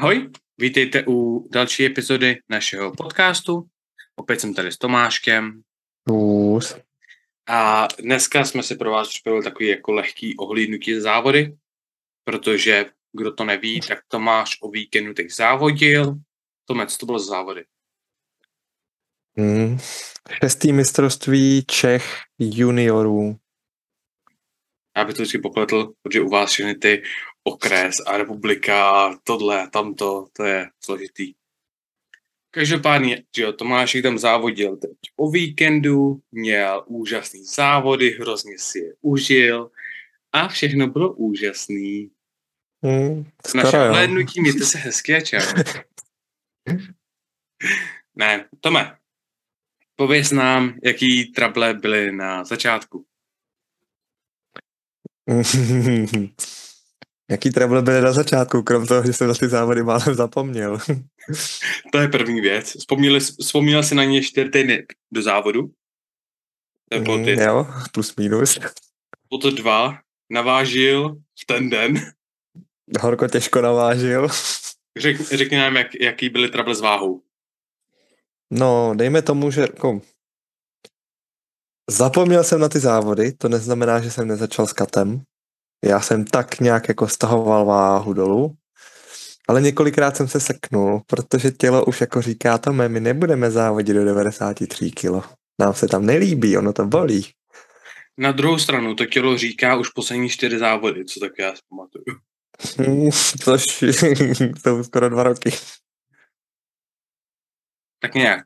Ahoj, vítejte u další epizody našeho podcastu. Opět jsem tady s Tomáškem. Plus. A dneska jsme si pro vás připravili takový jako lehký ohlídnutí závody, protože kdo to neví, tak Tomáš o víkendu teď závodil. Tomec, to bylo závody. Hmm. Šestý mistrovství Čech juniorů. Já bych to vždycky popletl, protože u vás všechny ty okres a republika, tohle a tamto, to je složitý. Každopádně, že jo, Tomášek tam závodil teď o víkendu, měl úžasný závody, hrozně si je užil a všechno bylo úžasný. Hmm, Naše hlédnutí, mějte se hezky a čau. ne, Tome, pověz nám, jaký trable byly na začátku. Jaký trouble byly na začátku, krom toho, že jsem na ty závody málem zapomněl. To je první věc. Vzpomněl, vzpomněl jsi na ně čtyři týdny do závodu? Nebo Hmm, ty, jo, plus minus. to dva, navážil v ten den. Horko těžko navážil. Řek, řekni nám, jak, jaký byly trable s váhou. No, dejme tomu, že jako, zapomněl jsem na ty závody, to neznamená, že jsem nezačal s katem. Já jsem tak nějak jako stahoval váhu dolů, ale několikrát jsem se seknul, protože tělo už jako říká, Tome, my nebudeme závodit do 93 kilo. Nám se tam nelíbí, ono to bolí. Na druhou stranu to tělo říká už poslední čtyři závody, co tak já si pamatuju. Což jsou skoro dva roky. Tak nějak,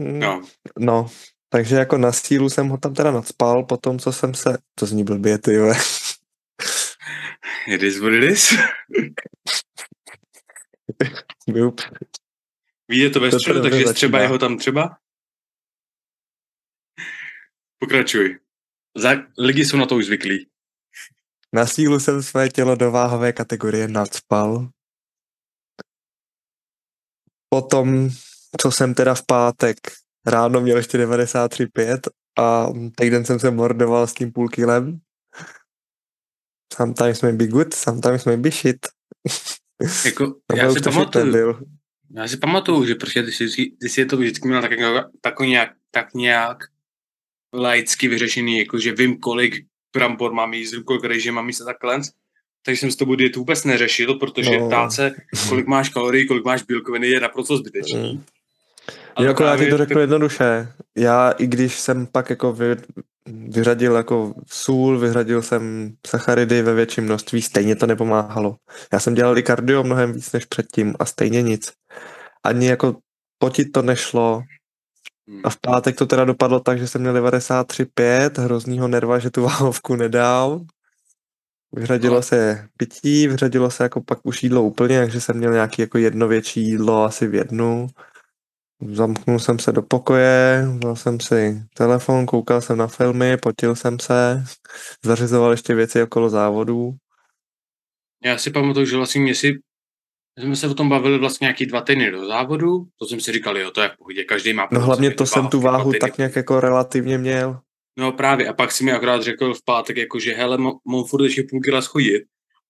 Hmm, no. No, takže jako na sílu jsem ho tam teda nadspal, po tom, co jsem se, to zní blbě, ty jo. It is what it is. Víde to ve středu, takže začíná. třeba jeho tam třeba. Pokračuj. Za, lidi jsou na to už zvyklí. Na sílu jsem své tělo do váhové kategorie nadspal. Potom, co jsem teda v pátek ráno měl ještě 93,5 a týden jsem se mordoval s tím půl kilem. Sometimes may be good, sometimes may be shit. Jako, já si pamatuju, já si pamatuju, že prostě ty jsi, ty jsi to vždycky měl tak, tak nějak, tak nějak laicky vyřešený, jako že vím, kolik brambor mám jíst, kolik rejže mám jíst a takhle. Takže jsem s tobou dietu vůbec neřešil, protože No. ptát se, kolik máš kalorií, kolik máš bílkoviny, je naprosto zbytečný. Mm. Ale jako já ti to řeknu jednoduše. Já, i když jsem pak jako vy, vyřadil jako sůl, vyřadil jsem sacharidy ve větším množství, stejně to nepomáhalo. Já jsem dělal i kardio mnohem víc než předtím a stejně nic. Ani jako potit to nešlo. A v pátek to teda dopadlo tak, že jsem měl 93,5, hroznýho nerva, že tu váhovku nedal. Vyřadilo No. se pití, vyřadilo se jako pak už jídlo úplně, takže jsem měl nějaký jako jedno větší jídlo asi v jednu. Zamknul jsem se do pokoje, vzal jsem si telefon, koukal jsem na filmy, potil jsem se, zařizoval ještě věci okolo závodů. Já si pamatuju, že vlastně mě si, jsme se o tom bavili vlastně nějaký dva týdny do závodu, to jsem si říkal, jo, to je v pohodě, každý má... No hlavně to jsem tu váhu tak nějak jako relativně měl. No právě, a pak si mi akorát řekl v pátek, jako, že hele, mám furt ještě půl kila schodit.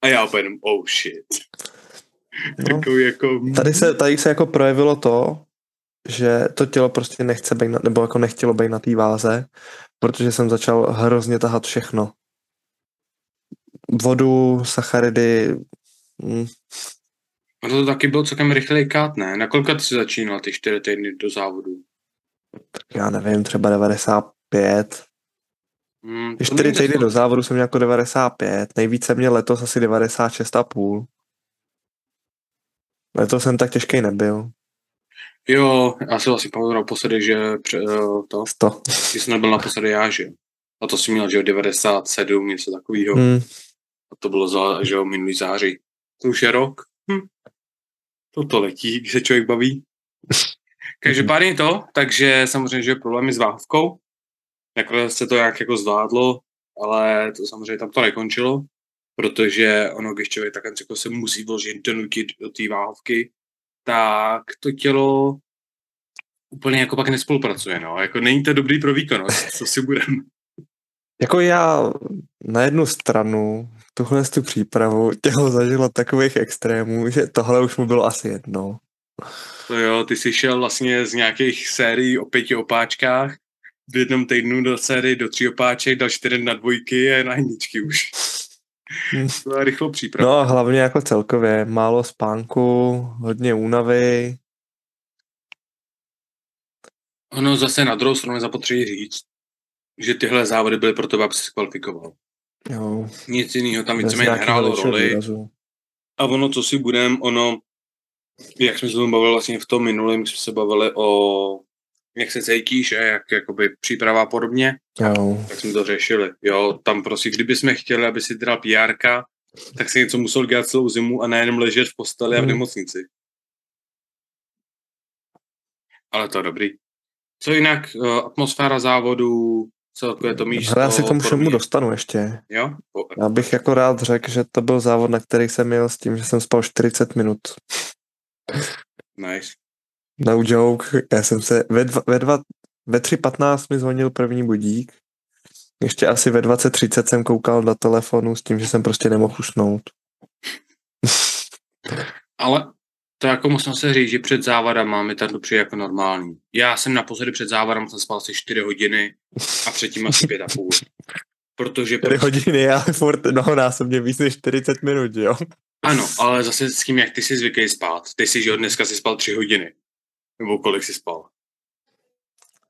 A já úplně oh shit. No. Jako, jako, Tady se, tady se jako projevilo to, že to tělo prostě nechce být, na, nebo jako nechtělo být na té váze, protože jsem začal hrozně tahat všechno. Vodu, sacharidy, mm, A to taky byl celkem rychlej kát, ne? Na kolika ty jsi začínal ty čtyři týdny do závodu? já nevím, třeba 95. Hmm, čtyři týdny do závodu jsem měl jako 95, nejvíce mě letos asi 96,5. Letos jsem tak těžký nebyl. Jo, já si vlastně pamatuju naposledy, že pře, eh, to, 100. když jsem nebyl naposledy já, že. A to jsem měl, že jo, 97, něco takového. Hmm. A to bylo za, že jo, minulý září. To už je rok. Hm. To to letí, když se člověk baví. Každopádně to, takže samozřejmě, že problémy s váhovkou. Nakonec se to jak jako zvládlo, ale to samozřejmě tam to nekončilo, protože ono, když člověk takhle jako se musí vložit donutit do té váhovky, tak to tělo úplně jako pak nespolupracuje, no. Jako není to dobrý pro výkonnost, co si budem. Jako já na jednu stranu tuhle tu přípravu tělo zažilo takových extrémů, že tohle už mu bylo asi jedno. To jo, ty jsi šel vlastně z nějakých sérií o pěti opáčkách, v jednom týdnu do série do tří opáček, dal čtyři na dvojky a na jedničky už. To je rychlo příprava. No hlavně jako celkově, málo spánku, hodně únavy. Ono zase na druhou stranu zapotřebí říct, že tyhle závody byly pro to, aby se kvalifikoval. Jo. Nic jiného tam víceméně nehrálo roli. Výrazu. A ono, co si budem, ono, jak jsme se bavili vlastně v tom minulém, jsme se bavili o jak se cítíš a jak jakoby příprava a podobně, jo. tak jsme to řešili. Jo, tam prostě, kdyby jsme chtěli, aby si dal pr tak si něco musel dělat celou zimu a nejenom ležet v posteli hmm. a v hmm. nemocnici. Ale to dobrý. Co jinak, uh, atmosféra závodu, celkově to místo. Já si tomu všemu dostanu ještě. Jo? Já bych jako rád řekl, že to byl závod, na který jsem měl s tím, že jsem spal 40 minut. Nice. No joke, já jsem se ve, dva, ve, dva, ve 3.15 mi zvonil první budík. Ještě asi ve 20.30 jsem koukal do telefonu s tím, že jsem prostě nemohl usnout. Ale to jako musím se říct, že před závadama mi to přijde jako normální. Já jsem naposledy před závadem jsem spal asi 4 hodiny a předtím asi 5 a půl. Protože 4 prostě... hodiny, já furt násobně víc než 40 minut, jo? Ano, ale zase s tím, jak ty jsi zvyklý spát. Ty jsi, že od dneska si spal 3 hodiny. Nebo kolik jsi spal?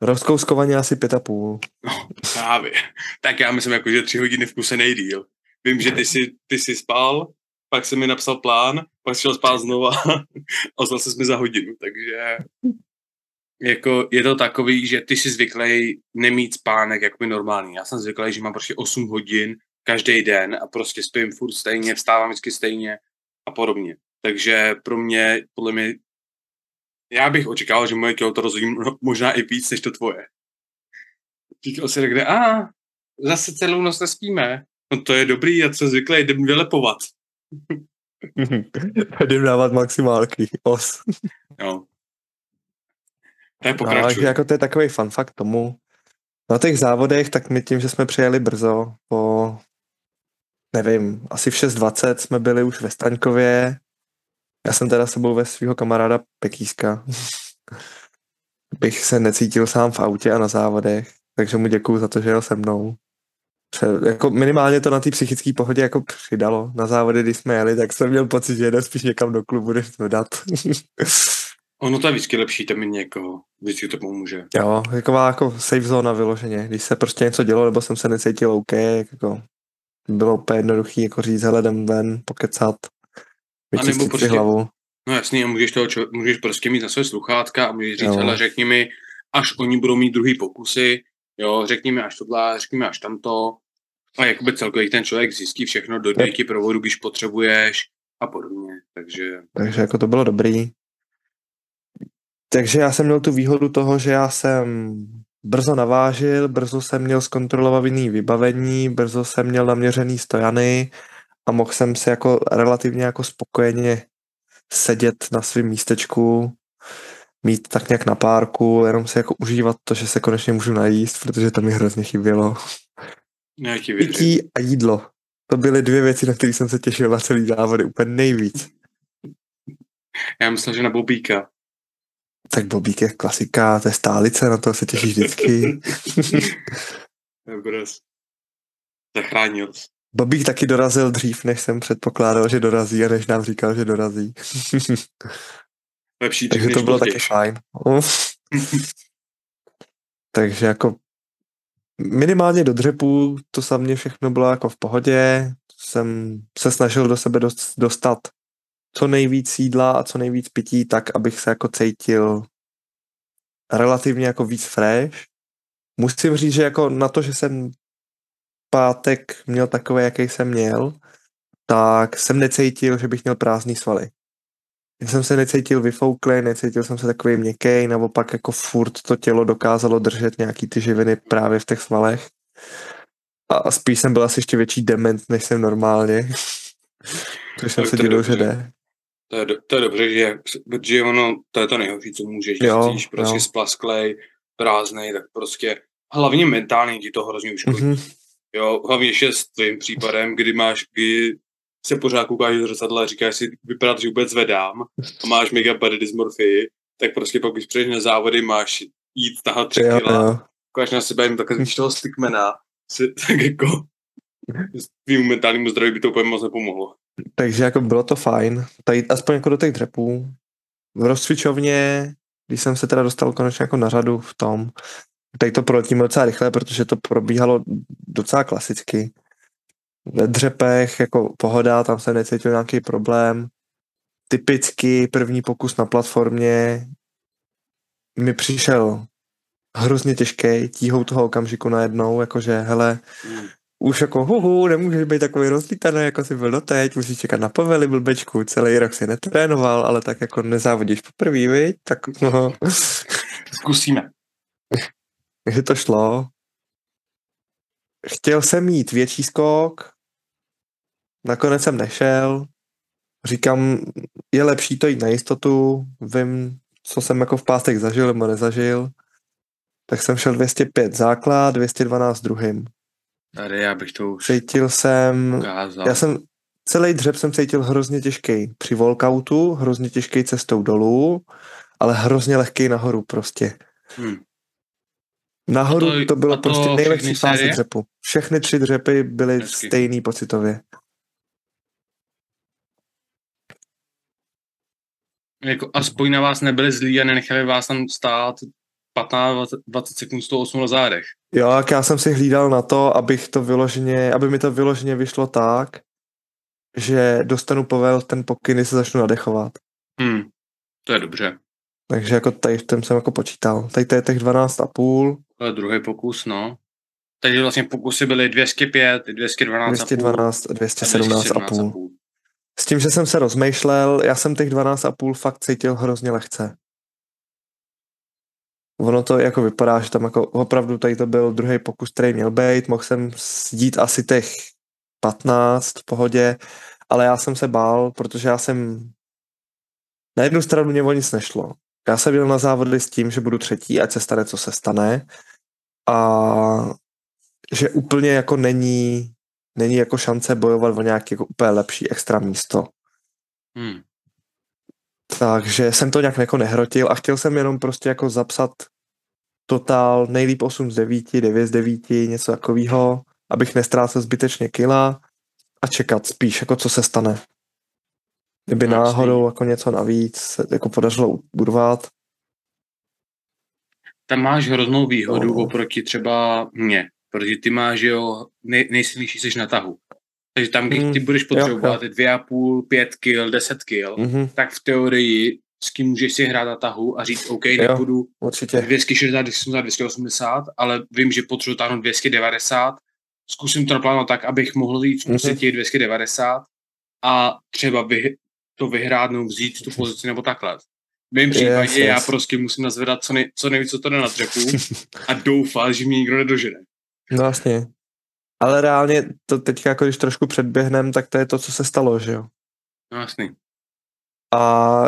Rozkouskovaně asi pět a půl. No, právě. Tak já myslím, jako, že tři hodiny v kuse nejdíl. Vím, že ty jsi, ty jsi spal, pak jsem mi napsal plán, pak šel spát znova a zase jsme za hodinu, takže jako je to takový, že ty jsi zvyklý nemít spánek jako normální. Já jsem zvyklý, že mám prostě 8 hodin každý den a prostě spím furt stejně, vstávám vždycky stejně a podobně. Takže pro mě, podle mě, já bych očekával, že moje tělo to rozumí možná i víc, než to tvoje. Říkal si řekne, a zase celou noc nespíme. No to je dobrý, já jsem zvyklý, jdem vylepovat. jdem dávat maximálky, os. jo. To je. No, jako to je takový fun fact tomu. Na těch závodech, tak my tím, že jsme přijeli brzo, po nevím, asi v 6.20 jsme byli už ve Staňkově, já jsem teda sebou ve svého kamaráda Pekíska. Bych se necítil sám v autě a na závodech, takže mu děkuju za to, že jel se mnou. Jako minimálně to na té psychické pohodě jako přidalo. Na závody, když jsme jeli, tak jsem měl pocit, že jde spíš někam do klubu, než dodat. ono to je vždycky lepší, tam mít někoho. Vždycky to pomůže. Jo, taková jako safe zóna vyloženě. Když se prostě něco dělo, nebo jsem se necítil OK, jako bylo úplně jednoduchý jako říct, hele, jdem ven, pokecat. A nebo prostě, hlavu. No jasný, a můžeš, toho, čo, můžeš prostě mít na své sluchátka a můžeš říct, hele, řekni mi, až oni budou mít druhý pokusy, jo, řekni mi až tohle, řekni mi až tamto. A jakoby celkově ten člověk zjistí všechno, do ti provodu, když potřebuješ a podobně, takže... Takže jako to bylo dobrý. Takže já jsem měl tu výhodu toho, že já jsem brzo navážil, brzo jsem měl zkontrolovaný vybavení, brzo jsem měl naměřený stojany, a mohl jsem se jako relativně jako spokojeně sedět na svém místečku, mít tak nějak na párku, jenom si jako užívat to, že se konečně můžu najíst, protože to mi hrozně chybělo. Pití a jídlo. To byly dvě věci, na které jsem se těšil na celý závody, úplně nejvíc. Já myslím, že na Bobíka. Tak Bobík je klasika, to je stálice, na to se těšíš vždycky. Zachránil jsi. Bobík taky dorazil dřív, než jsem předpokládal, že dorazí a než nám říkal, že dorazí. Lepší Takže to bylo taky fajn. Takže jako minimálně do dřepu to za mě všechno bylo jako v pohodě. Jsem se snažil do sebe dostat co nejvíc jídla a co nejvíc pití, tak abych se jako cítil relativně jako víc fresh. Musím říct, že jako na to, že jsem pátek měl takový, jaký jsem měl, tak jsem necítil, že bych měl prázdný svaly. Já jsem se necítil vyfouklý, necítil jsem se takový měkký, naopak jako furt to tělo dokázalo držet nějaký ty živiny právě v těch svalech. A spíš jsem byl asi ještě větší dement, než jsem normálně. Což jsem se divil, že jde. To je, to je dobře, že, protože ono, to je to nejhorší, co můžeš, jo, jsi prostě jo. splasklej, prázdnej, tak prostě hlavně mentálně ti to hrozně uškodí. Mm-hmm. Jo, hlavně ještě s tvým případem, kdy máš, kdy se pořád koukáš do zrcadla a říkáš si, vypadá že vůbec zvedám a máš mega body dysmorfii, tak prostě pak, když přijdeš na závody, máš jít tahat tři Jo, kila, jo. koukáš na sebe, jenom takhle z toho stickmana, si, tak jako s tvým mentálnímu zdraví by to úplně moc nepomohlo. Takže jako bylo to fajn. Tady aspoň jako do těch dřepů. V rozcvičovně, když jsem se teda dostal konečně jako na řadu v tom, tady to proletím docela rychle, protože to probíhalo docela klasicky. Ve dřepech jako pohoda, tam jsem necítil nějaký problém. Typicky první pokus na platformě mi přišel hrozně těžký, tíhou toho okamžiku najednou, jakože hele, Hmm. už jako huhu, nemůžeš být takový rozlítaný, jako jsi byl doteď, musíš čekat na povely blbečku, celý rok si netrénoval, ale tak jako nezávodíš poprvé, viď? Tak no, Zkusíme. Že to šlo. Chtěl jsem mít větší skok, nakonec jsem nešel. Říkám, je lepší to jít na jistotu, vím, co jsem jako v pátek zažil nebo nezažil. Tak jsem šel 205 základ, 212 druhým. Tady já bych to už Cítil jsem ukázal. Já jsem celý dřep jsem cítil hrozně těžký při walkoutu, hrozně těžký cestou dolů, ale hrozně lehký nahoru prostě. Hmm. Nahoru A to- to, bylo a to prostě nejlepší fáze dřepu. Všechny tři dřepy byly Hezky. stejný pocitově. Jako aspoň na vás nebyli zlí a nenechali vás tam stát 15, 20 sekund 108 na zádech. Jo, jak já jsem si hlídal na to, abych to vyloženě, aby mi to vyloženě vyšlo tak, že dostanu povel ten pokyn, se začnu nadechovat. Hmm. To je dobře. Takže jako tady v tom jsem jako počítal. Tady to je těch 12,5, To je druhý pokus, no. Takže vlastně pokusy byly 205, 212, 212, a 217,5. S tím, že jsem se rozmýšlel, já jsem těch 12,5 fakt cítil hrozně lehce. Ono to jako vypadá, že tam jako opravdu tady to byl druhý pokus, který měl být, mohl jsem sdít asi těch 15 v pohodě, ale já jsem se bál, protože já jsem na jednu stranu mě o nic nešlo. Já jsem byl na závody s tím, že budu třetí, ať se stane, co se stane a že úplně jako není není jako šance bojovat o nějaké jako úplně lepší extra místo. Hmm. Takže jsem to nějak jako nehrotil a chtěl jsem jenom prostě jako zapsat totál nejlíp 8 z 9, 9 z 9, něco takového, abych nestrácel zbytečně kila a čekat spíš, jako co se stane. Kdyby No, náhodou jako něco navíc se jako podařilo urvat. Tam máš hroznou výhodu No. oproti třeba mně, protože ty máš, jo, nej, nejsilnější jsi na tahu. Takže tam, když Mm, ty budeš jo, potřebovat dvě a půl, pět kil, deset kil, Mhm, tak v teorii s kým můžeš si hrát na tahu a říct, OK, Jo. nepůjdu určitě. 260, 270, 280, ale vím, že potřebuji táhnout 290, zkusím to naplánovat tak, abych mohl jít zkusit těch 290 a třeba vy, to vyhrát nebo vzít tu pozici nebo takhle. V mém případě Yes, já yes. prostě musím nazvedat co, nej, co nejvíc, co to jde na dřepu a doufat, že mě nikdo nedožene. No vlastně. Ale reálně to teďka jako když trošku předběhnem, tak to je to, co se stalo, že jo. No jasný. A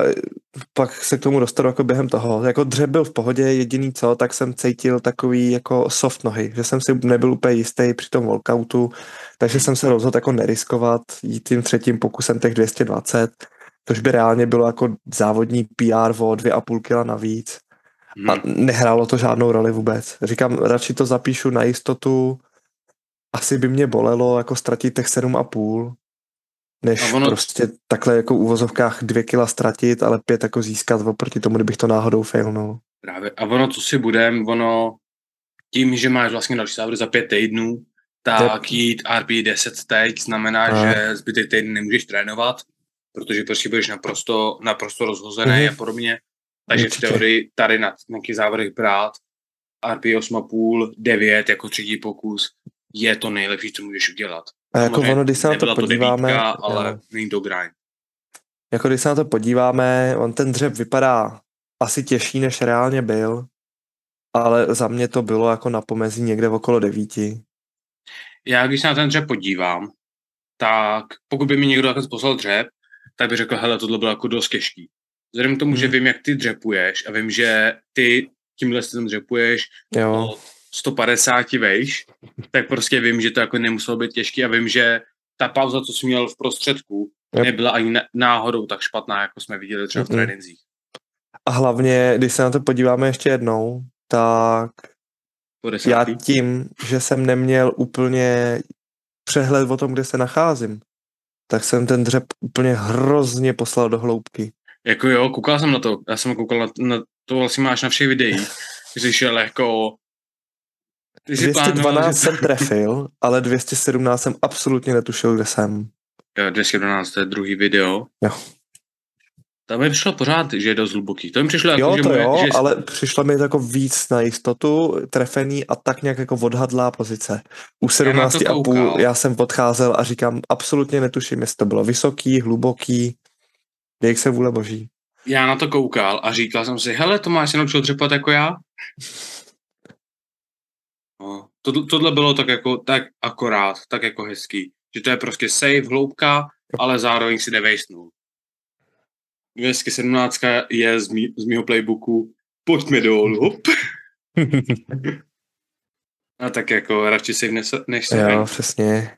pak se k tomu dostanu jako během toho. Jako dřep byl v pohodě, jediný co, tak jsem cítil takový jako soft nohy, že jsem si nebyl úplně jistý při tom walkoutu, takže jsem se rozhodl jako neriskovat, jít tím třetím pokusem těch 220, což by reálně bylo jako závodní PR o dvě a půl kila navíc. Hm. A nehrálo to žádnou roli vůbec. Říkám, radši to zapíšu na jistotu, asi by mě bolelo jako ztratit těch sedm a půl, než A ono... prostě takhle jako v uvozovkách dvě kila ztratit, ale pět jako získat oproti tomu, kdybych to náhodou failnul. Právě. A ono, co si budem, ono tím, že máš vlastně další závody za pět týdnů, tak jít RP 10 teď znamená, A. že zbytek týdny nemůžeš trénovat, protože prostě budeš naprosto, naprosto rozhozený Mhm. a podobně. Takže Určitě. v teorii tady na nějaký závodech brát RP 8,5, 9 jako třetí pokus je to nejlepší, co můžeš udělat. A jako Samozřejmě ono, když se na to podíváme, devítka, jo, ale není to grind. jako když se na to podíváme, on ten dřep vypadá asi těžší, než reálně byl, ale za mě to bylo jako na pomezí někde okolo devíti. Já když se na ten dřep podívám, tak pokud by mi někdo takhle poslal dřep, tak by řekl, hele, tohle bylo jako dost těžký. Vzhledem k tomu, že Mhm. vím, jak ty dřepuješ a vím, že ty tímhle stylem dřepuješ Jo, od 150 vejš, tak prostě vím, že to jako nemuselo být těžký a vím, že ta pauza, co jsi měl v prostředku, yep. nebyla ani náhodou tak špatná, jako jsme viděli třeba v mm-hmm. trénincích. A hlavně, když se na to podíváme ještě jednou, tak já tím, že jsem neměl úplně přehled o tom, kde se nacházím, tak jsem ten dřep úplně hrozně poslal do hloubky. Jako jo, koukal jsem na to. Já jsem koukal na, na to vlastně máš na všech videích, že šel jako... Ty 212 jsem trefil, ale 217 jsem absolutně netušil, kde jsem. Jo, 212 to je druhý video. Jo. To mi přišlo pořád, že je dost hluboký. To mi přišlo jako, jo, že to moje, jo, že... ale přišlo mi jako víc na jistotu, trefený a tak nějak jako odhadlá pozice. U 17 já a půl já jsem odcházel a říkám, absolutně netuším, jestli to bylo vysoký, hluboký, jak se vůle boží. Já na to koukal a říkal jsem si, hele, to máš jenom dřepat jako já? No, to, tohle bylo tak jako, tak akorát, tak jako hezký. Že to je prostě safe, hloubka, ale zároveň si nevejstnul. 217 je z, mý, z mýho playbooku pojďme dolů, hop. A tak jako radši si než, než se Jo, přesně.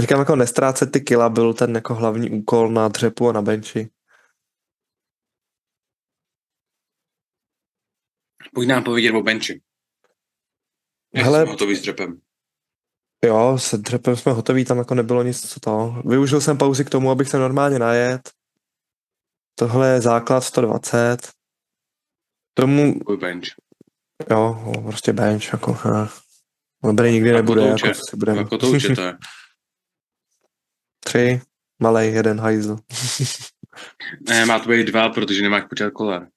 Říkám, jako nestrácet ty kila byl ten jako hlavní úkol na dřepu a na benči. Pojď nám povědět o benči. Jak Hele, jsme hotový s dřepem? Jo, se dřepem jsme hotoví, tam jako nebylo nic co to. Využil jsem pauzy k tomu, abych se normálně najet. Tohle je základ 120. Tomu... Bench. Jo, prostě bench, jako... Ha. Dobrý nikdy jako nebude, jako si budeme. Jako to určitě. Tři, malej, jeden hajzl. ne, má to být dva, protože nemá počítat koler.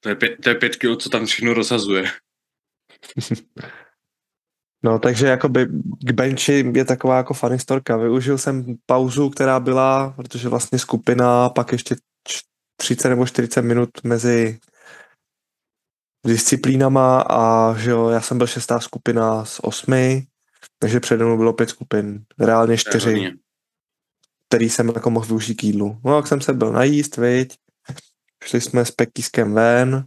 To je, pět, to je pět kilo, co tam všechno rozhazuje. No, takže jakoby k benchi je taková jako funny storka. Využil jsem pauzu, která byla, protože vlastně skupina, pak ještě 30 nebo 40 minut mezi disciplínama a že jo, já jsem byl šestá skupina z osmi, takže přede mnou bylo pět skupin, reálně čtyři, který jsem jako mohl využít k jídlu. No, jak jsem se byl najíst, viď, šli jsme s Pekískem ven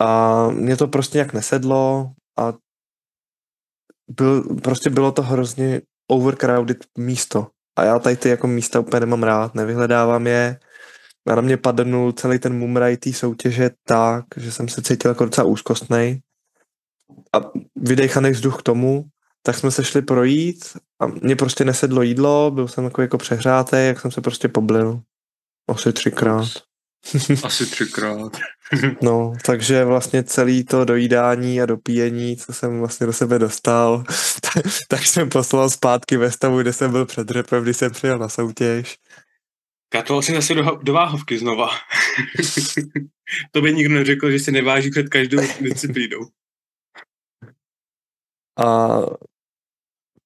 a mě to prostě nějak nesedlo a byl, prostě bylo to hrozně overcrowded místo. A já tady ty jako místa úplně nemám rád, nevyhledávám je. A na mě padnul celý ten mumraj té soutěže tak, že jsem se cítil jako docela úzkostnej. A vydechaný vzduch k tomu, tak jsme se šli projít a mě prostě nesedlo jídlo, byl jsem jako, jako přehrátý, jak jsem se prostě poblil. Asi třikrát. Asi třikrát. no, takže vlastně celý to dojídání a dopíjení, co jsem vlastně do sebe dostal, tak, tak jsem poslal zpátky ve stavu, kde jsem byl před repem, když jsem přijel na soutěž. Katoval si zase do, do váhovky znova. to by nikdo neřekl, že se neváží před každou disciplínou. A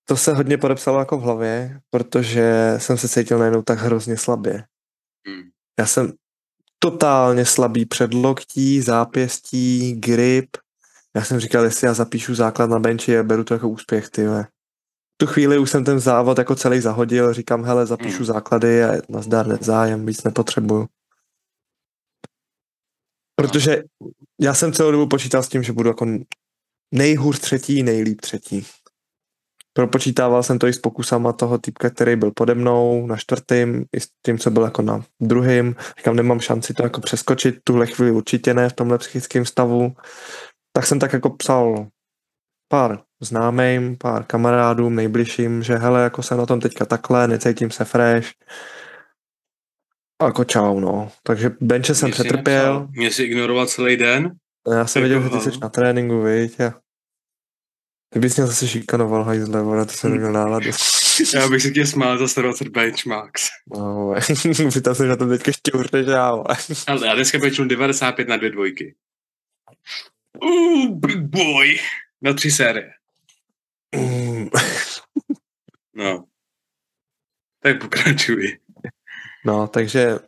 to se hodně podepsalo jako v hlavě, protože jsem se cítil najednou tak hrozně slabě. Hmm. Já jsem totálně slabý předloktí, zápěstí, grip. Já jsem říkal, jestli já zapíšu základ na benchi a beru to jako úspěch, ty tu chvíli už jsem ten závod jako celý zahodil, říkám, hele, zapíšu hmm. základy a nazdar nezájem, víc nepotřebuju. Protože já jsem celou dobu počítal s tím, že budu jako nejhůř třetí, nejlíp třetí. Propočítával jsem to i s pokusama toho typka, který byl pode mnou na čtvrtým, i s tím, co byl jako na druhým. Říkám, nemám šanci to jako přeskočit, tuhle chvíli určitě ne v tomhle psychickém stavu. Tak jsem tak jako psal pár známým, pár kamarádům, nejbližším, že hele, jako jsem na tom teďka takhle, necítím se fresh. A jako čau, no. Takže benče jsem přetrpěl. Mě si ignoroval celý den? Já jsem věděl, že ty jsi na tréninku, viď? Já. Ty bys mě zase šikanoval, hajzle, na to jsem neměl náladu. Já bych se tě smál za 120 benchmarks. No, přitom jsem na tom teďka než já, Ale já dneska benchnu 95 na dvě dvojky. Uh, big boy. Na tři série. Mm. no. Tak pokračuji. No, takže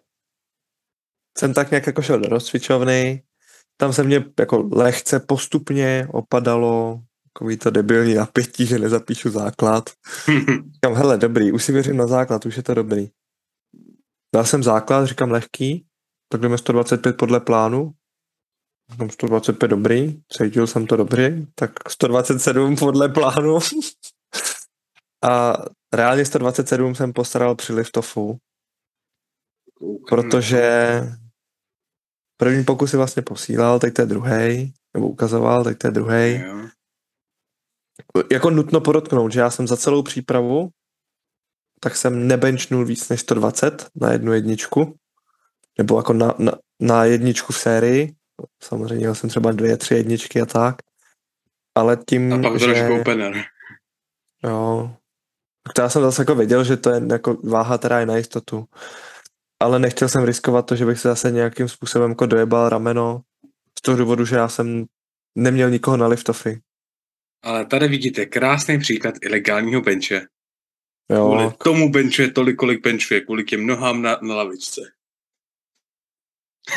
jsem tak nějak jako šel do rozcvičovny, tam se mě jako lehce postupně opadalo takový to debilní napětí, že nezapíšu základ. říkám, hele, dobrý, už si věřím na základ, už je to dobrý. Dal jsem základ, říkám lehký, tak jdeme 125 podle plánu. Mám 125 dobrý, cítil jsem to dobře, tak 127 podle plánu. A reálně 127 jsem postaral při liftofu, protože první pokus si vlastně posílal, teď to je druhý, nebo ukazoval, teď to je druhý. Jako nutno podotknout, že já jsem za celou přípravu tak jsem nebenchnul víc než 120 na jednu jedničku, nebo jako na, na, na jedničku v sérii. Samozřejmě měl jsem třeba dvě, tři jedničky a tak. Ale tím, a pak že... opener. Jo. To já jsem zase jako věděl, že to je jako váha teda je na jistotu. Ale nechtěl jsem riskovat to, že bych se zase nějakým způsobem jako dojebal rameno z toho důvodu, že já jsem neměl nikoho na liftofy. Ale tady vidíte krásný příklad ilegálního benče. Jo. Kvůli tomu benčuje tolik, kolik benčuje, kvůli těm nohám na, na lavičce.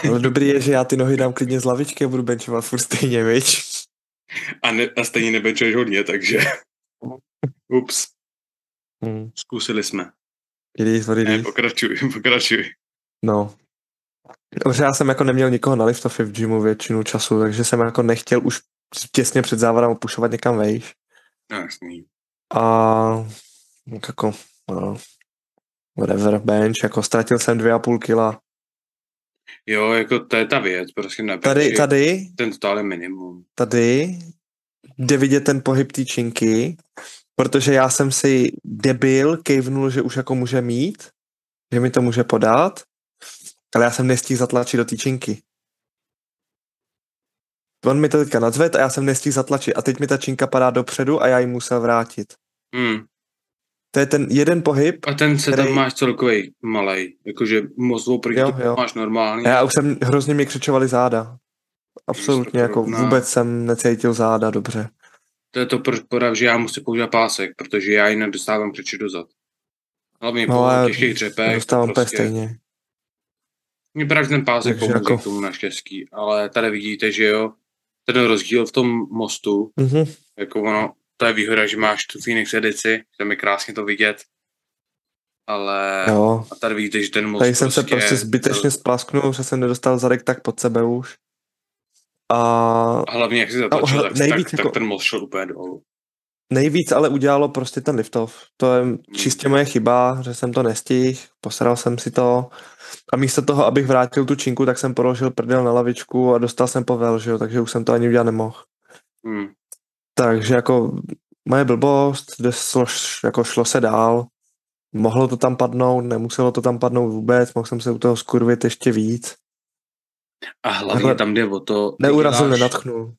Ale dobrý je, že já ty nohy dám klidně z lavičky a budu benchovat furt stejně, viď? A, ne, a stejně nebenčuješ hodně, takže... Ups. Hmm. Zkusili jsme. What it ne, pokračuj, pokračuj. No. Dobře, já jsem jako neměl nikoho na liftofy v gymu většinu času, takže jsem jako nechtěl už těsně před závodem opušovat někam vejš. No, jasný. A jako, no, whatever, bench, jako ztratil jsem dvě a půl kila. Jo, jako to je ta věc, prostě na Tady, tady, ten totál minimum. Tady jde vidět ten pohyb té činky, protože já jsem si debil kejvnul, že už jako může mít, že mi to může podat, ale já jsem nestihl zatlačit do té činky. On mi to teďka nadzved a já jsem nestihl zatlačit a teď mi ta činka padá dopředu a já ji musel vrátit. Hmm. To je ten jeden pohyb. A ten se který... tam máš celkový malej, jakože moc oproti jo, jo. máš normálně. Já už jsem, hrozně mi křičovali záda. Absolutně, jako vůbec jsem necítil záda dobře. To je to proč že já musím používat pásek, protože já jinak dostávám křiče dozad. Hlavně no, po těžkých dřepech. Dostávám prostě... stejně. Mě právě ten pásek pomůže jako... k tomu naštěstí, ale tady vidíte, že jo, ten rozdíl v tom mostu, mm-hmm. jako ono, to je výhoda, že máš tu Phoenix edici, tam je krásně to vidět, ale jo. a tady vidíte, že ten most Tady jsem prostě se prostě zbytečně to... splasknul, že jsem nedostal zadek tak pod sebe už. A, a hlavně jak si zatlačil, no, tak, nejvíc tak, jako... tak ten most šel úplně dolů. Nejvíc ale udělalo prostě ten liftov. To je čistě moje chyba, že jsem to nestihl, posral jsem si to a místo toho, abych vrátil tu činku, tak jsem položil prdel na lavičku a dostal jsem povel, že jo, takže už jsem to ani udělat nemohl. Hmm. Takže jako moje blbost, šlo, jako šlo se dál, mohlo to tam padnout, nemuselo to tam padnout vůbec, mohl jsem se u toho skurvit ještě víc. A hlavně Ale tam jde o to... Neurazil, děláš, nenatchnul.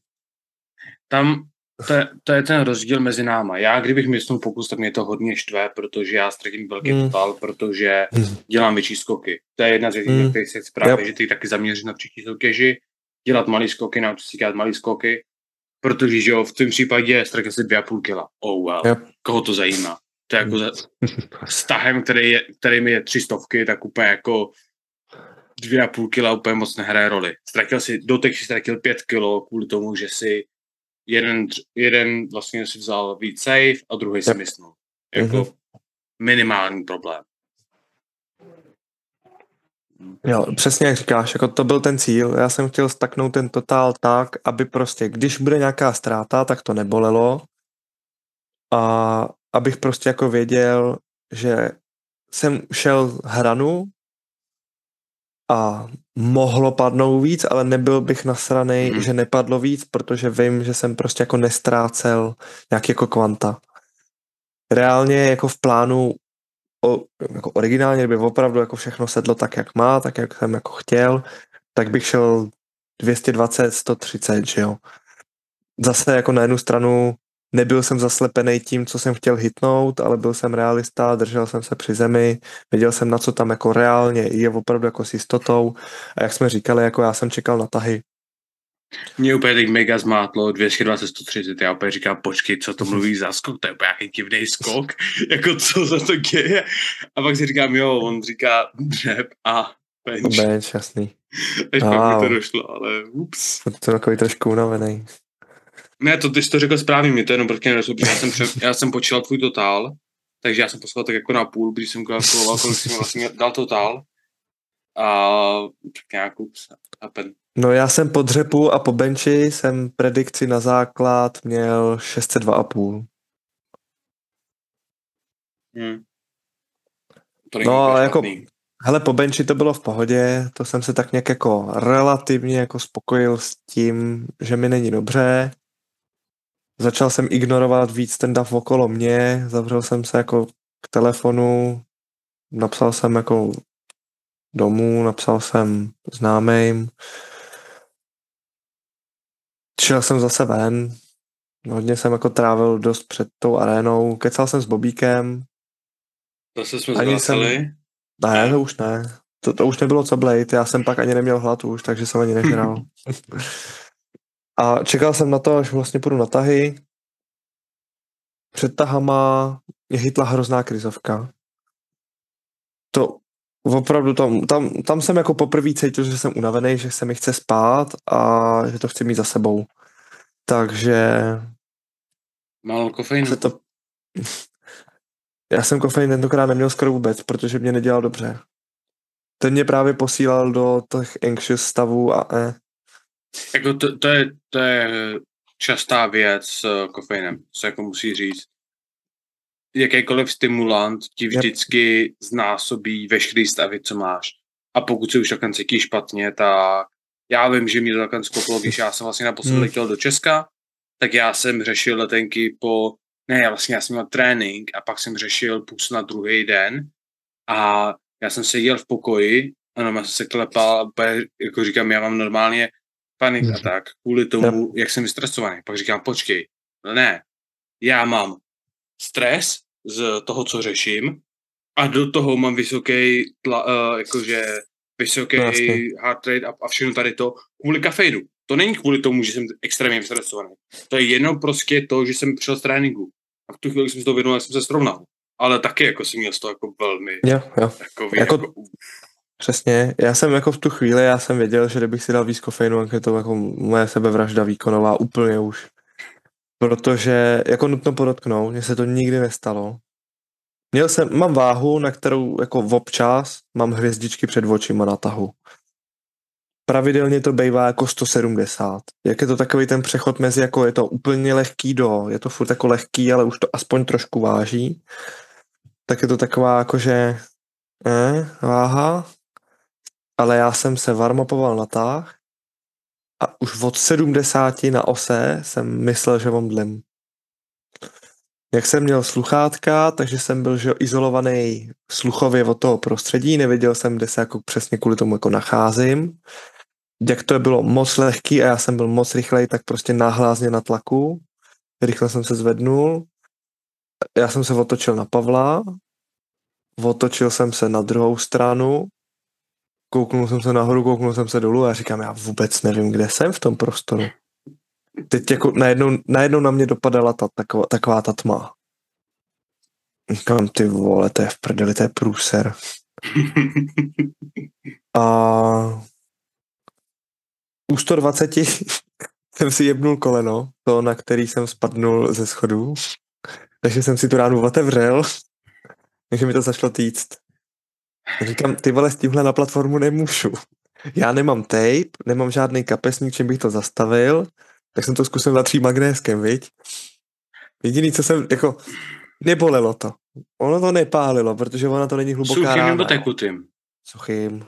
Tam to je, to je ten rozdíl mezi náma. Já, kdybych myslel pokus, tak mě to hodně štve, protože já ztratím velký mm. total, protože mm. dělám větší skoky. To je jedna z věcí, mm. které se právě, yep. že ty taky zaměříš na příští soutěži, dělat malý skoky, naučit si dělat malý skoky Protože, že jo, v tom případě ztratil si dvě a půl kila. Oh well. Yep. Koho to zajímá? To je jako za vztahem, který, je, který mi je tři stovky, tak úplně jako dvě a půl kila úplně moc nehraje roli. Ztratil si, dotek si ztratil pět kilo kvůli tomu, že si jeden, jeden vlastně si vzal víc safe a druhý si myslel. Jako mm-hmm. minimální problém. Jo, přesně jak říkáš, jako to byl ten cíl. Já jsem chtěl staknout ten totál tak, aby prostě, když bude nějaká ztráta, tak to nebolelo. A abych prostě jako věděl, že jsem šel hranu a mohlo padnout víc, ale nebyl bych nasranej, mm. že nepadlo víc, protože vím, že jsem prostě jako nestrácel nějak jako kvanta. Reálně jako v plánu o, jako originálně, kdyby opravdu jako všechno sedlo tak, jak má, tak, jak jsem jako chtěl, tak bych šel 220, 130, že jo. Zase jako na jednu stranu nebyl jsem zaslepený tím, co jsem chtěl hitnout, ale byl jsem realista, držel jsem se při zemi, věděl jsem, na co tam jako reálně je opravdu jako s jistotou a jak jsme říkali, jako já jsem čekal na tahy, mě úplně teď mega zmátlo, 220, 130, já úplně říkám, počkej, co to mluví za skok, to je úplně nějaký divný skok, jako co za to děje. A pak si říkám, jo, on říká dřep a bench. Bench, jasný. Až wow. pak mi to došlo, ale ups. To je takový trošku unavený. Ne, to ty jsi to řekl správně, mě to jenom protože nedošlo, já jsem, před, já jsem počítal tvůj totál, takže já jsem poslal tak jako na půl, když jsem kalkuloval, kolik jsem vlastně dal totál. A tak nějak happen. No já jsem po dřepu a po benči jsem predikci na základ měl 602,5. Hmm. To no, ale jako, hele, po benči to bylo v pohodě, to jsem se tak nějak jako relativně jako spokojil s tím, že mi není dobře. Začal jsem ignorovat víc ten dav okolo mě, zavřel jsem se jako k telefonu, napsal jsem jako domů, napsal jsem známým, šel jsem zase ven, hodně jsem jako trávil dost před tou arénou, kecal jsem s Bobíkem. Zase jsme ani jsem... Ne, to už ne. To, to už nebylo co blejt, já jsem pak ani neměl hlad už, takže jsem ani nežral. a čekal jsem na to, až vlastně půjdu na tahy. Před tahama mě chytla hrozná krizovka. To opravdu tam, tam, tam jsem jako poprvé cítil, že jsem unavený, že se mi chce spát a že to chci mít za sebou. Takže... Málo kofeinu. To... Já jsem kofein tentokrát neměl skoro vůbec, protože mě nedělal dobře. Ten mě právě posílal do těch anxious stavů a e. Jako to, to, je, to je častá věc s kofeinem, se jako musí říct jakýkoliv stimulant ti vždycky znásobí veškerý stavy, co máš. A pokud se už takhle cítíš špatně, tak já vím, že mě to takhle skoplo, když já jsem vlastně naposledy hmm. letěl do Česka, tak já jsem řešil letenky po, ne, já vlastně já jsem měl trénink a pak jsem řešil půs na druhý den a já jsem seděl v pokoji a já jsem se klepal jako říkám, já mám normálně panik a tak kvůli tomu, jak jsem vystresovaný. Pak říkám, počkej, ne, já mám stres z toho, co řeším a do toho mám vysoký, tla, uh, jakože vysoký no, heart rate a, a všechno tady to kvůli kafeinu. To není kvůli tomu, že jsem extrémně vystresovaný. To je jenom prostě to, že jsem přišel z tréninku. A v tu chvíli jsem si to věnoval, jsem se srovnal. Ale taky jako jsem měl z toho jako velmi... Jo, jo. Jako, jako, jako, Přesně, já jsem jako v tu chvíli, já jsem věděl, že kdybych si dal víc kofeinu, tak je to jako moje sebevražda výkonová úplně už. Protože, jako nutno podotknout, mně se to nikdy nestalo. Měl jsem, mám váhu, na kterou jako občas mám hvězdičky před očima na tahu. Pravidelně to bývá jako 170. Jak je to takový ten přechod mezi jako je to úplně lehký do, je to furt jako lehký, ale už to aspoň trošku váží. Tak je to taková jakože eh, váha. Ale já jsem se varmapoval na tah a už od 70 na ose jsem myslel, že dlem. Jak jsem měl sluchátka, takže jsem byl že izolovaný sluchově od toho prostředí, nevěděl jsem, kde se jako přesně kvůli tomu jako nacházím. Jak to bylo moc lehký a já jsem byl moc rychlej, tak prostě náhlázně na tlaku. Rychle jsem se zvednul. Já jsem se otočil na Pavla, otočil jsem se na druhou stranu kouknul jsem se nahoru, kouknul jsem se dolů a říkám, já vůbec nevím, kde jsem v tom prostoru. Teď jako najednou, najednou na mě dopadala ta, taková, taková ta tma. Říkám, ty vole, to je v prdeli, to je průser. A u 120 jsem si jebnul koleno, to, na který jsem spadnul ze schodů. Takže jsem si tu ránu otevřel, takže mi to zašlo týct. Říkám, ty vole, s tímhle na platformu nemůžu. Já nemám tape, nemám žádný kapesník, čím bych to zastavil, tak jsem to zkusil natřít magnéskem, viď? Jediný, co jsem, jako, nebolelo to. Ono to nepálilo, protože ona to není hluboká Suchým rána. nebo tekutým? Suchým.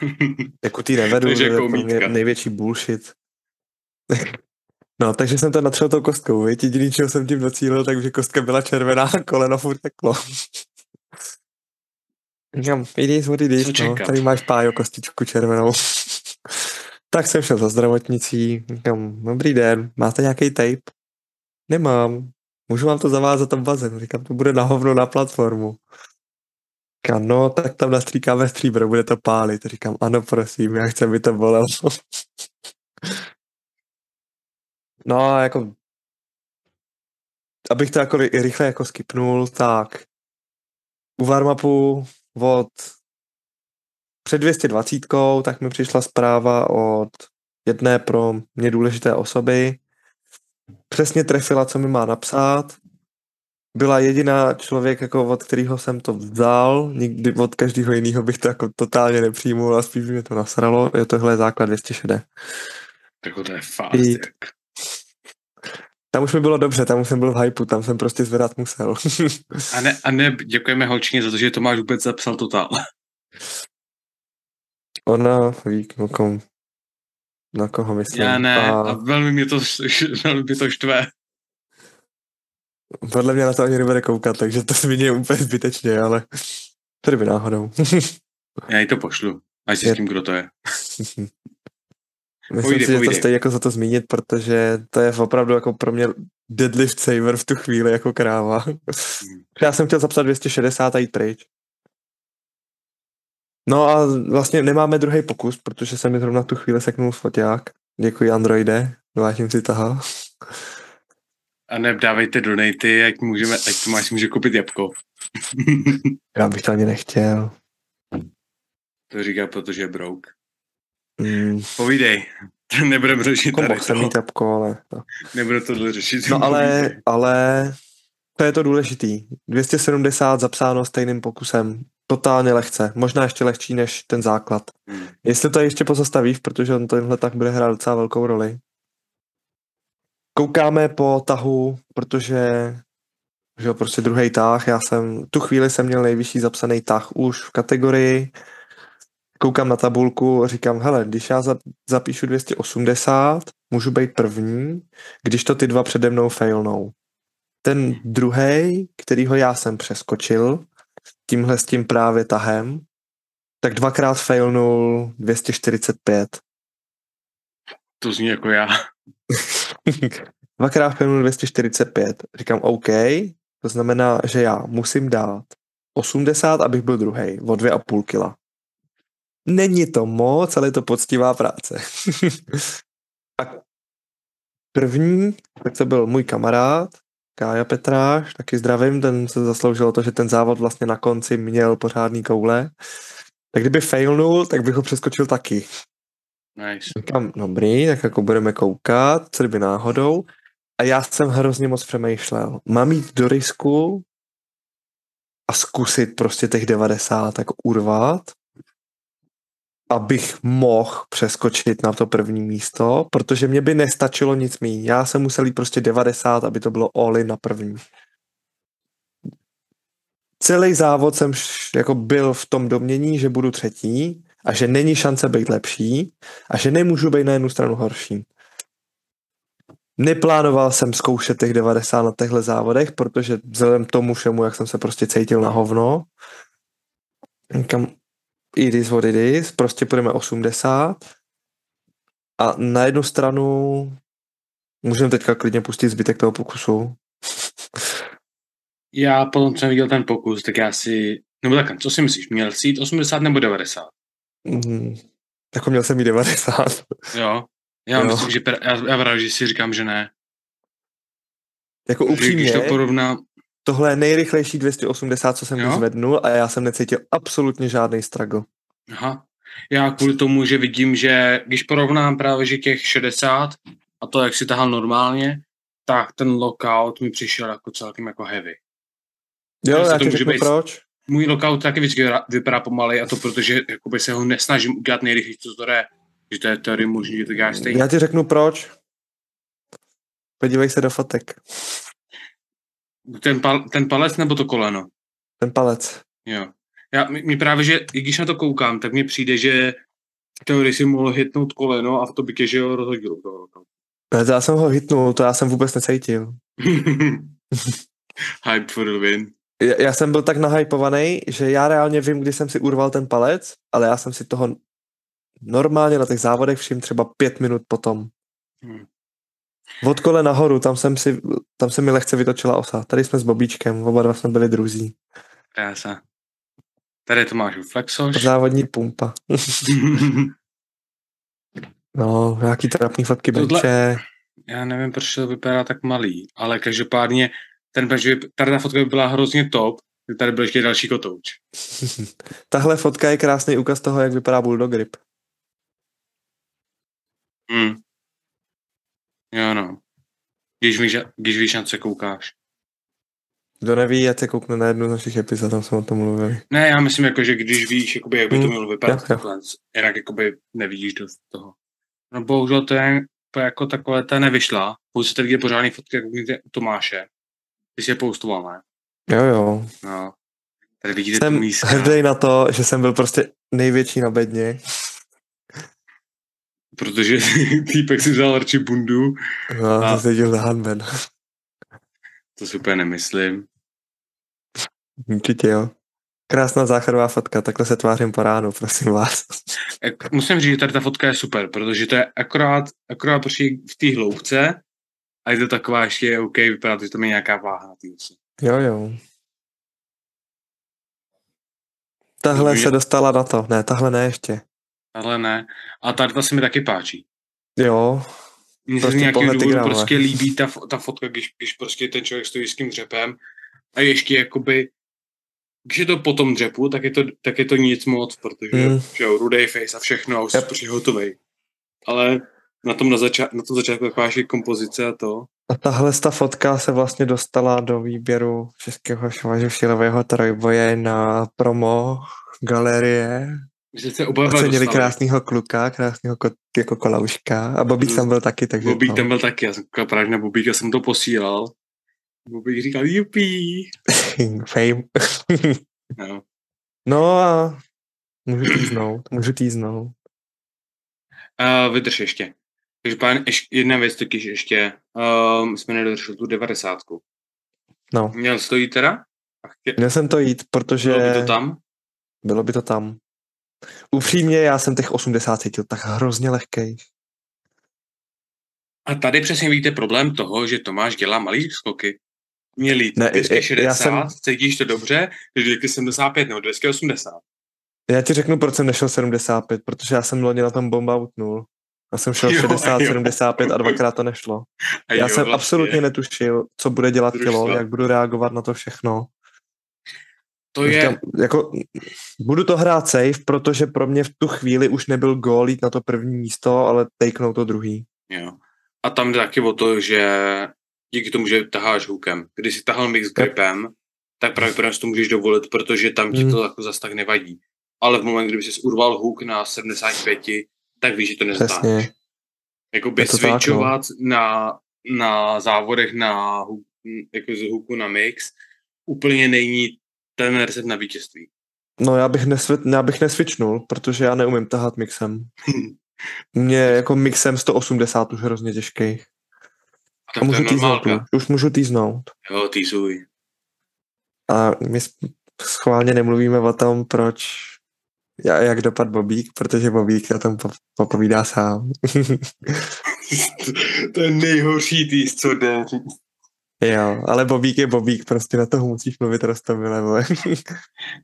Tekutý nevedu, to je jako největší bullshit. no, takže jsem to natřel tou kostkou, viď? Jediný, čeho jsem tím docílil, takže kostka byla červená a koleno furt teklo. Říkám, it is what it is, no. tady máš pájo kostičku červenou. tak jsem šel za zdravotnicí, říkám, dobrý den, máte nějaký tape? Nemám, můžu vám to zavázat tam bazén, říkám, to bude na hovno na platformu. Říkám, no, tak tam nastříkáme stříbro, bude to pálit. Říkám, ano, prosím, já chci, aby to bolelo. no a jako, abych to jako rychle jako skipnul, tak u warmapu od před 220, tak mi přišla zpráva od jedné pro mě důležité osoby. Přesně trefila, co mi má napsat. byla jediná člověk, jako od kterého jsem to vzal, nikdy od každého jiného bych to jako totálně nepřijmul a spíš by mě to nasralo, je tohle základ 260. Tak to je fakt. I- Jak. Tam už mi bylo dobře, tam už jsem byl v hypeu, tam jsem prostě zvedat musel. A ne, a ne, děkujeme holčině za to, že Tomáš vůbec zapsal totál. Ona ví, o kom, na koho myslím. Já ne, a A velmi mě to, velmi mě to štve. podle mě na to ani nebude koukat, takže to zmíní úplně zbytečně, ale to kdyby náhodou. Já jí to pošlu. Ať si Je- s tím, kdo to je. Myslím Povídej, si, že to stojí jako za to zmínit, protože to je opravdu jako pro mě deadlift saver v tu chvíli jako kráva. Já jsem chtěl zapsat 260 a jít pryč. No a vlastně nemáme druhý pokus, protože jsem mi zrovna v tu chvíli seknul foťák. Děkuji Androide, vrátím si toho. A ne, dávejte donaty, ať, můžeme, ať Tomáš může koupit jabko. Já bych to ani nechtěl. to říká, protože je brouk. Mm, Povídej. Nebudeme řešit jako tady jsem mít jabko, ale... No, Nebudu tohle řešit. no ale, ale to je to důležitý. 270 zapsáno stejným pokusem. Totálně lehce. Možná ještě lehčí než ten základ. Hmm. Jestli to ještě pozastavíš, protože on tenhle tak bude hrát docela velkou roli. Koukáme po tahu, protože že jo, prostě druhý tah, já jsem, tu chvíli jsem měl nejvyšší zapsaný tah už v kategorii, koukám na tabulku a říkám, hele, když já za- zapíšu 280, můžu být první, když to ty dva přede mnou failnou. Ten druhý, kterýho já jsem přeskočil, tímhle s tím právě tahem, tak dvakrát failnul 245. To zní jako já. dvakrát failnul 245. Říkám OK, to znamená, že já musím dát 80, abych byl druhý, o 2,5 kila. Není to moc, ale je to poctivá práce. a první, tak to byl můj kamarád, Kája Petráš, taky zdravím, ten se zasloužil o to, že ten závod vlastně na konci měl pořádný koule. Tak kdyby failnul, tak bych ho přeskočil taky. Nice. Říkám, dobrý, tak jako budeme koukat, co kdyby náhodou. A já jsem hrozně moc přemýšlel. Mám jít do risku a zkusit prostě těch 90 tak urvat, abych mohl přeskočit na to první místo, protože mě by nestačilo nic mý. Já jsem musel jít prostě 90, aby to bylo all na první. Celý závod jsem jako byl v tom domění, že budu třetí a že není šance být lepší a že nemůžu být na jednu stranu horší. Neplánoval jsem zkoušet těch 90 na těchto závodech, protože vzhledem tomu všemu, jak jsem se prostě cítil na hovno, říkám, it is what it is, prostě půjdeme 80 a na jednu stranu můžeme teďka klidně pustit zbytek toho pokusu. Já potom, co jsem viděl ten pokus, tak já si... Nebo tak, co si myslíš? Měl jít 80 nebo 90? Mm, jako měl jsem jí 90. Jo. Já Jo. myslím, že já, já právě, že si říkám, že ne. Jako upřímně, Když to porovnám, tohle je nejrychlejší 280, co jsem Jo? zvednul a já jsem necítil absolutně žádný struggle. aha, já kvůli tomu, že vidím, že když porovnám právě, že těch 60 a to, jak si tahal normálně, tak ten lockout mi přišel jako celkem jako heavy. Jo, Prostě já to ti řeknu být- proč. Můj lockout taky vždycky vypadá- pomalej a to protože jakoby se ho nesnažím udělat nejrychlejší, co to jde. Že to je teorie možný, že to děláš stejně. Já ti řeknu proč. Podívej se do fotek. Ten, pal, ten palec nebo to koleno? Ten palec. Jo. Já, mi, mi právě, že i když na to koukám, tak mi přijde, že v teorii si mohl hitnout koleno a v to by tě, že ho rozhodil. To. Ne, to já jsem ho hitnul, to já jsem vůbec necítil. Hype for the win. Já, já jsem byl tak nahypovaný, že já reálně vím, kdy jsem si urval ten palec, ale já jsem si toho normálně na těch závodech všim třeba pět minut potom. Hmm. Od kole nahoru, tam jsem si, tam se mi lehce vytočila osa. Tady jsme s Bobíčkem, oba dva jsme byli druzí. Krása. Tady to máš u Flexoš. Závodní pumpa. No, nějaký trapný fotky Tohle- benče. Já nevím, proč to vypadá tak malý, ale každopádně ten bench, by- tady ta fotka by byla hrozně top, tady byl ještě další kotouč. Tahle fotka je krásný úkaz toho, jak vypadá Bulldog Grip. Hmm. Jo no. Když víš, když víš, na co koukáš. Kdo neví, ať se koukne na jednu z našich epizod, tam jsme o tom mluvili. Ne, já myslím, jako, že když víš, jakoby, jak by to Hmm, mělo vypadat, jo. takhle, jinak jakoby, nevidíš dost toho. No bohužel to je jako takové, ta nevyšla. Pouze jste vidět pořádný fotky, jak vidíte u Tomáše. Ty jsi je postoval, ne? Jo, jo. No. Tady vidíte tu Jsem hrdý na to, že jsem byl prostě největší na bedně. Protože týpek si vzal radši bundu. No, A- jsem seděl za handben. To si úplně nemyslím. Určitě jo. Krásná záchodová fotka, takhle se tvářím po ránu, prosím vás. Musím říct, že tady ta fotka je super, protože to je akorát, akorát prostě v té hloubce a je to taková ještě OK, vypadá to, že tam je nějaká váha na té. Jo, jo. Tahle Takže- se dostala na to. Ne, tahle ne ještě. Ale ne. A tady ta se mi taky páčí. Jo, Mně se Prostě z nějakého pohled důvodu Instagramové. prostě líbí ta, ta fotka, když, když prostě ten člověk stojí s tím dřepem a ještě jakoby když je to po tom dřepu, tak je to, tak je to nic moc, protože Mm. že jo, rudej face a všechno a už Yep. yep. prostě hotovej. Ale na tom, na, zača- na tom začátku taková kompozice a to. A tahle ta fotka se vlastně dostala do výběru Českého švažošilového trojboje na promo galerie. Že se oba dva Ocenili krásného kluka, krásného ko- jako kolauška a Bobík Mm. tam byl taky, takže Bobík no. tam byl taky, já jsem koukal právě na Bobíka, jsem to posílal. Bobík říkal, jupí. Fame. No. no a můžu týznout, můžu týznout. A vydrž ještě. Takže pán, ještě jedna věc totiž ještě. Um, jsme nedodrželi tu devadesátku. No, Měl jsi to jít teda? Chtě, měl jsem to jít, protože bylo by to tam? bylo by to tam. Upřímně, já jsem těch 80 cítil tak hrozně lehkej. A tady přesně vidíte problém toho, že Tomáš dělá malý skoky. Měl jít Ne, 260, já jsem- cítíš to dobře, že 275 nebo 280. Já ti řeknu, proč jsem nešel 75, protože já jsem loni na tom bomba utnul. Já jsem šel Jo, 60, jo. 75 a dvakrát to nešlo. A Já jo, jsem vlastně. absolutně netušil, co bude dělat tělo, jak budu reagovat na to všechno. To je, Říkám, jako, budu to hrát safe, protože pro mě v tu chvíli už nebyl gól jít na to první místo, ale takenout to druhý. jo. A tam jde taky o to, že díky tomu, že taháš hookem. Když si tahal mix gripem, tak pravděpodobně si to můžeš dovolit, protože tam ti Hmm. to jako zas tak nevadí. Ale v moment, kdyby jsi urval hook na 75, tak víš, že to nezdáš. Jakoby Je to tak, no. switchovat na, na závodech na, hook- jako z hooku na mix úplně není ten recept na vítězství. No já bych, nesvit, já bych nesvičnul, protože já neumím tahat mixem. Mě jako mixem 180 už hrozně těžký. A to můžu týznout. normálka. Už můžu týznout. Jo, týzuj. A my schválně nemluvíme o tom, proč já, jak dopad Bobík, protože Bobík na tom pop- popovídá sám. to je nejhorší týz, co jde. Jo, ale Bobík je Bobík, prostě na toho musíš mluvit rostomile, vole.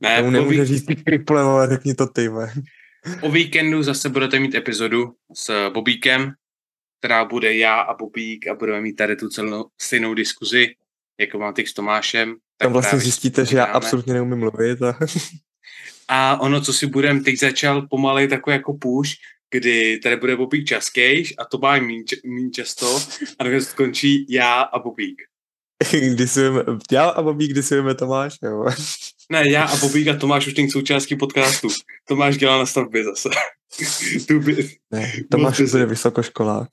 Ne, Tomu nemůže vík- říct ty kriple, vole, řekni to ty, vole. o víkendu zase budete mít epizodu s Bobíkem, která bude já a Bobík a budeme mít tady tu celou stejnou diskuzi, jako mám s Tomášem. tak Tam vlastně zjistíte, že já absolutně neumím mluvit a A ono, co si budeme, teď začal pomalej takový jako push, kdy tady bude Bobík časkejš a to má míň často a nakonec skončí já a Bobík. disujeme, já a Bobík disujeme Tomáš, jo. Ne, já a Bobík a Tomáš už není součástí podcastu. Tomáš dělá na stavbě zase. by, Ne, Tomáš Moc bude vysokoškolák.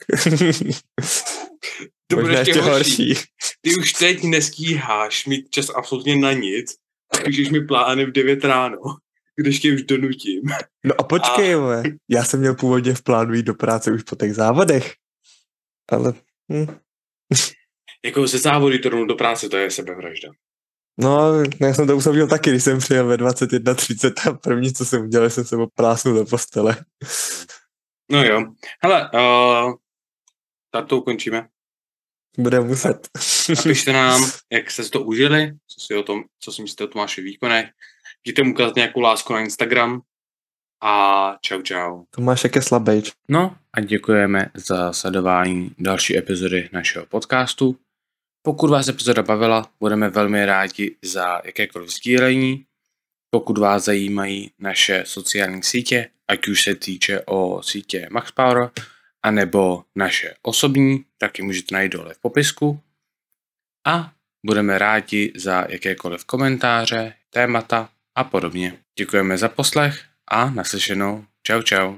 to bude ještě horší. horší. Ty už teď nestíháš mít čas absolutně na nic píšeš mi plány v 9 ráno, když tě už donutím. No a počkej, a... já jsem měl původně v plánu jít do práce už po těch závodech. Ale, hm. Jako se závody to rovnou do práce, to je sebevražda. no, já jsem to usoudil taky, když jsem přijel ve 21.30 a první, co jsem udělal, jsem se oplásnul do postele. No jo. Hele, uh, tak to ukončíme. Bude muset. Napište nám, jak jste si to užili, co si, o tom, co si myslíte o Tomáši výkonech. Jděte mu ukázat nějakou lásku na Instagram. A čau čau. Tomášek je slabý. No a děkujeme za sledování další epizody našeho podcastu. Pokud vás epizoda bavila, budeme velmi rádi za jakékoliv sdílení. Pokud vás zajímají naše sociální sítě, ať už se týče o sítě MaxPower, anebo naše osobní, taky můžete najít dole v popisku. A Budeme rádi za jakékoliv komentáře, témata a podobně. Děkujeme za poslech a naslyšenou. Čau čau.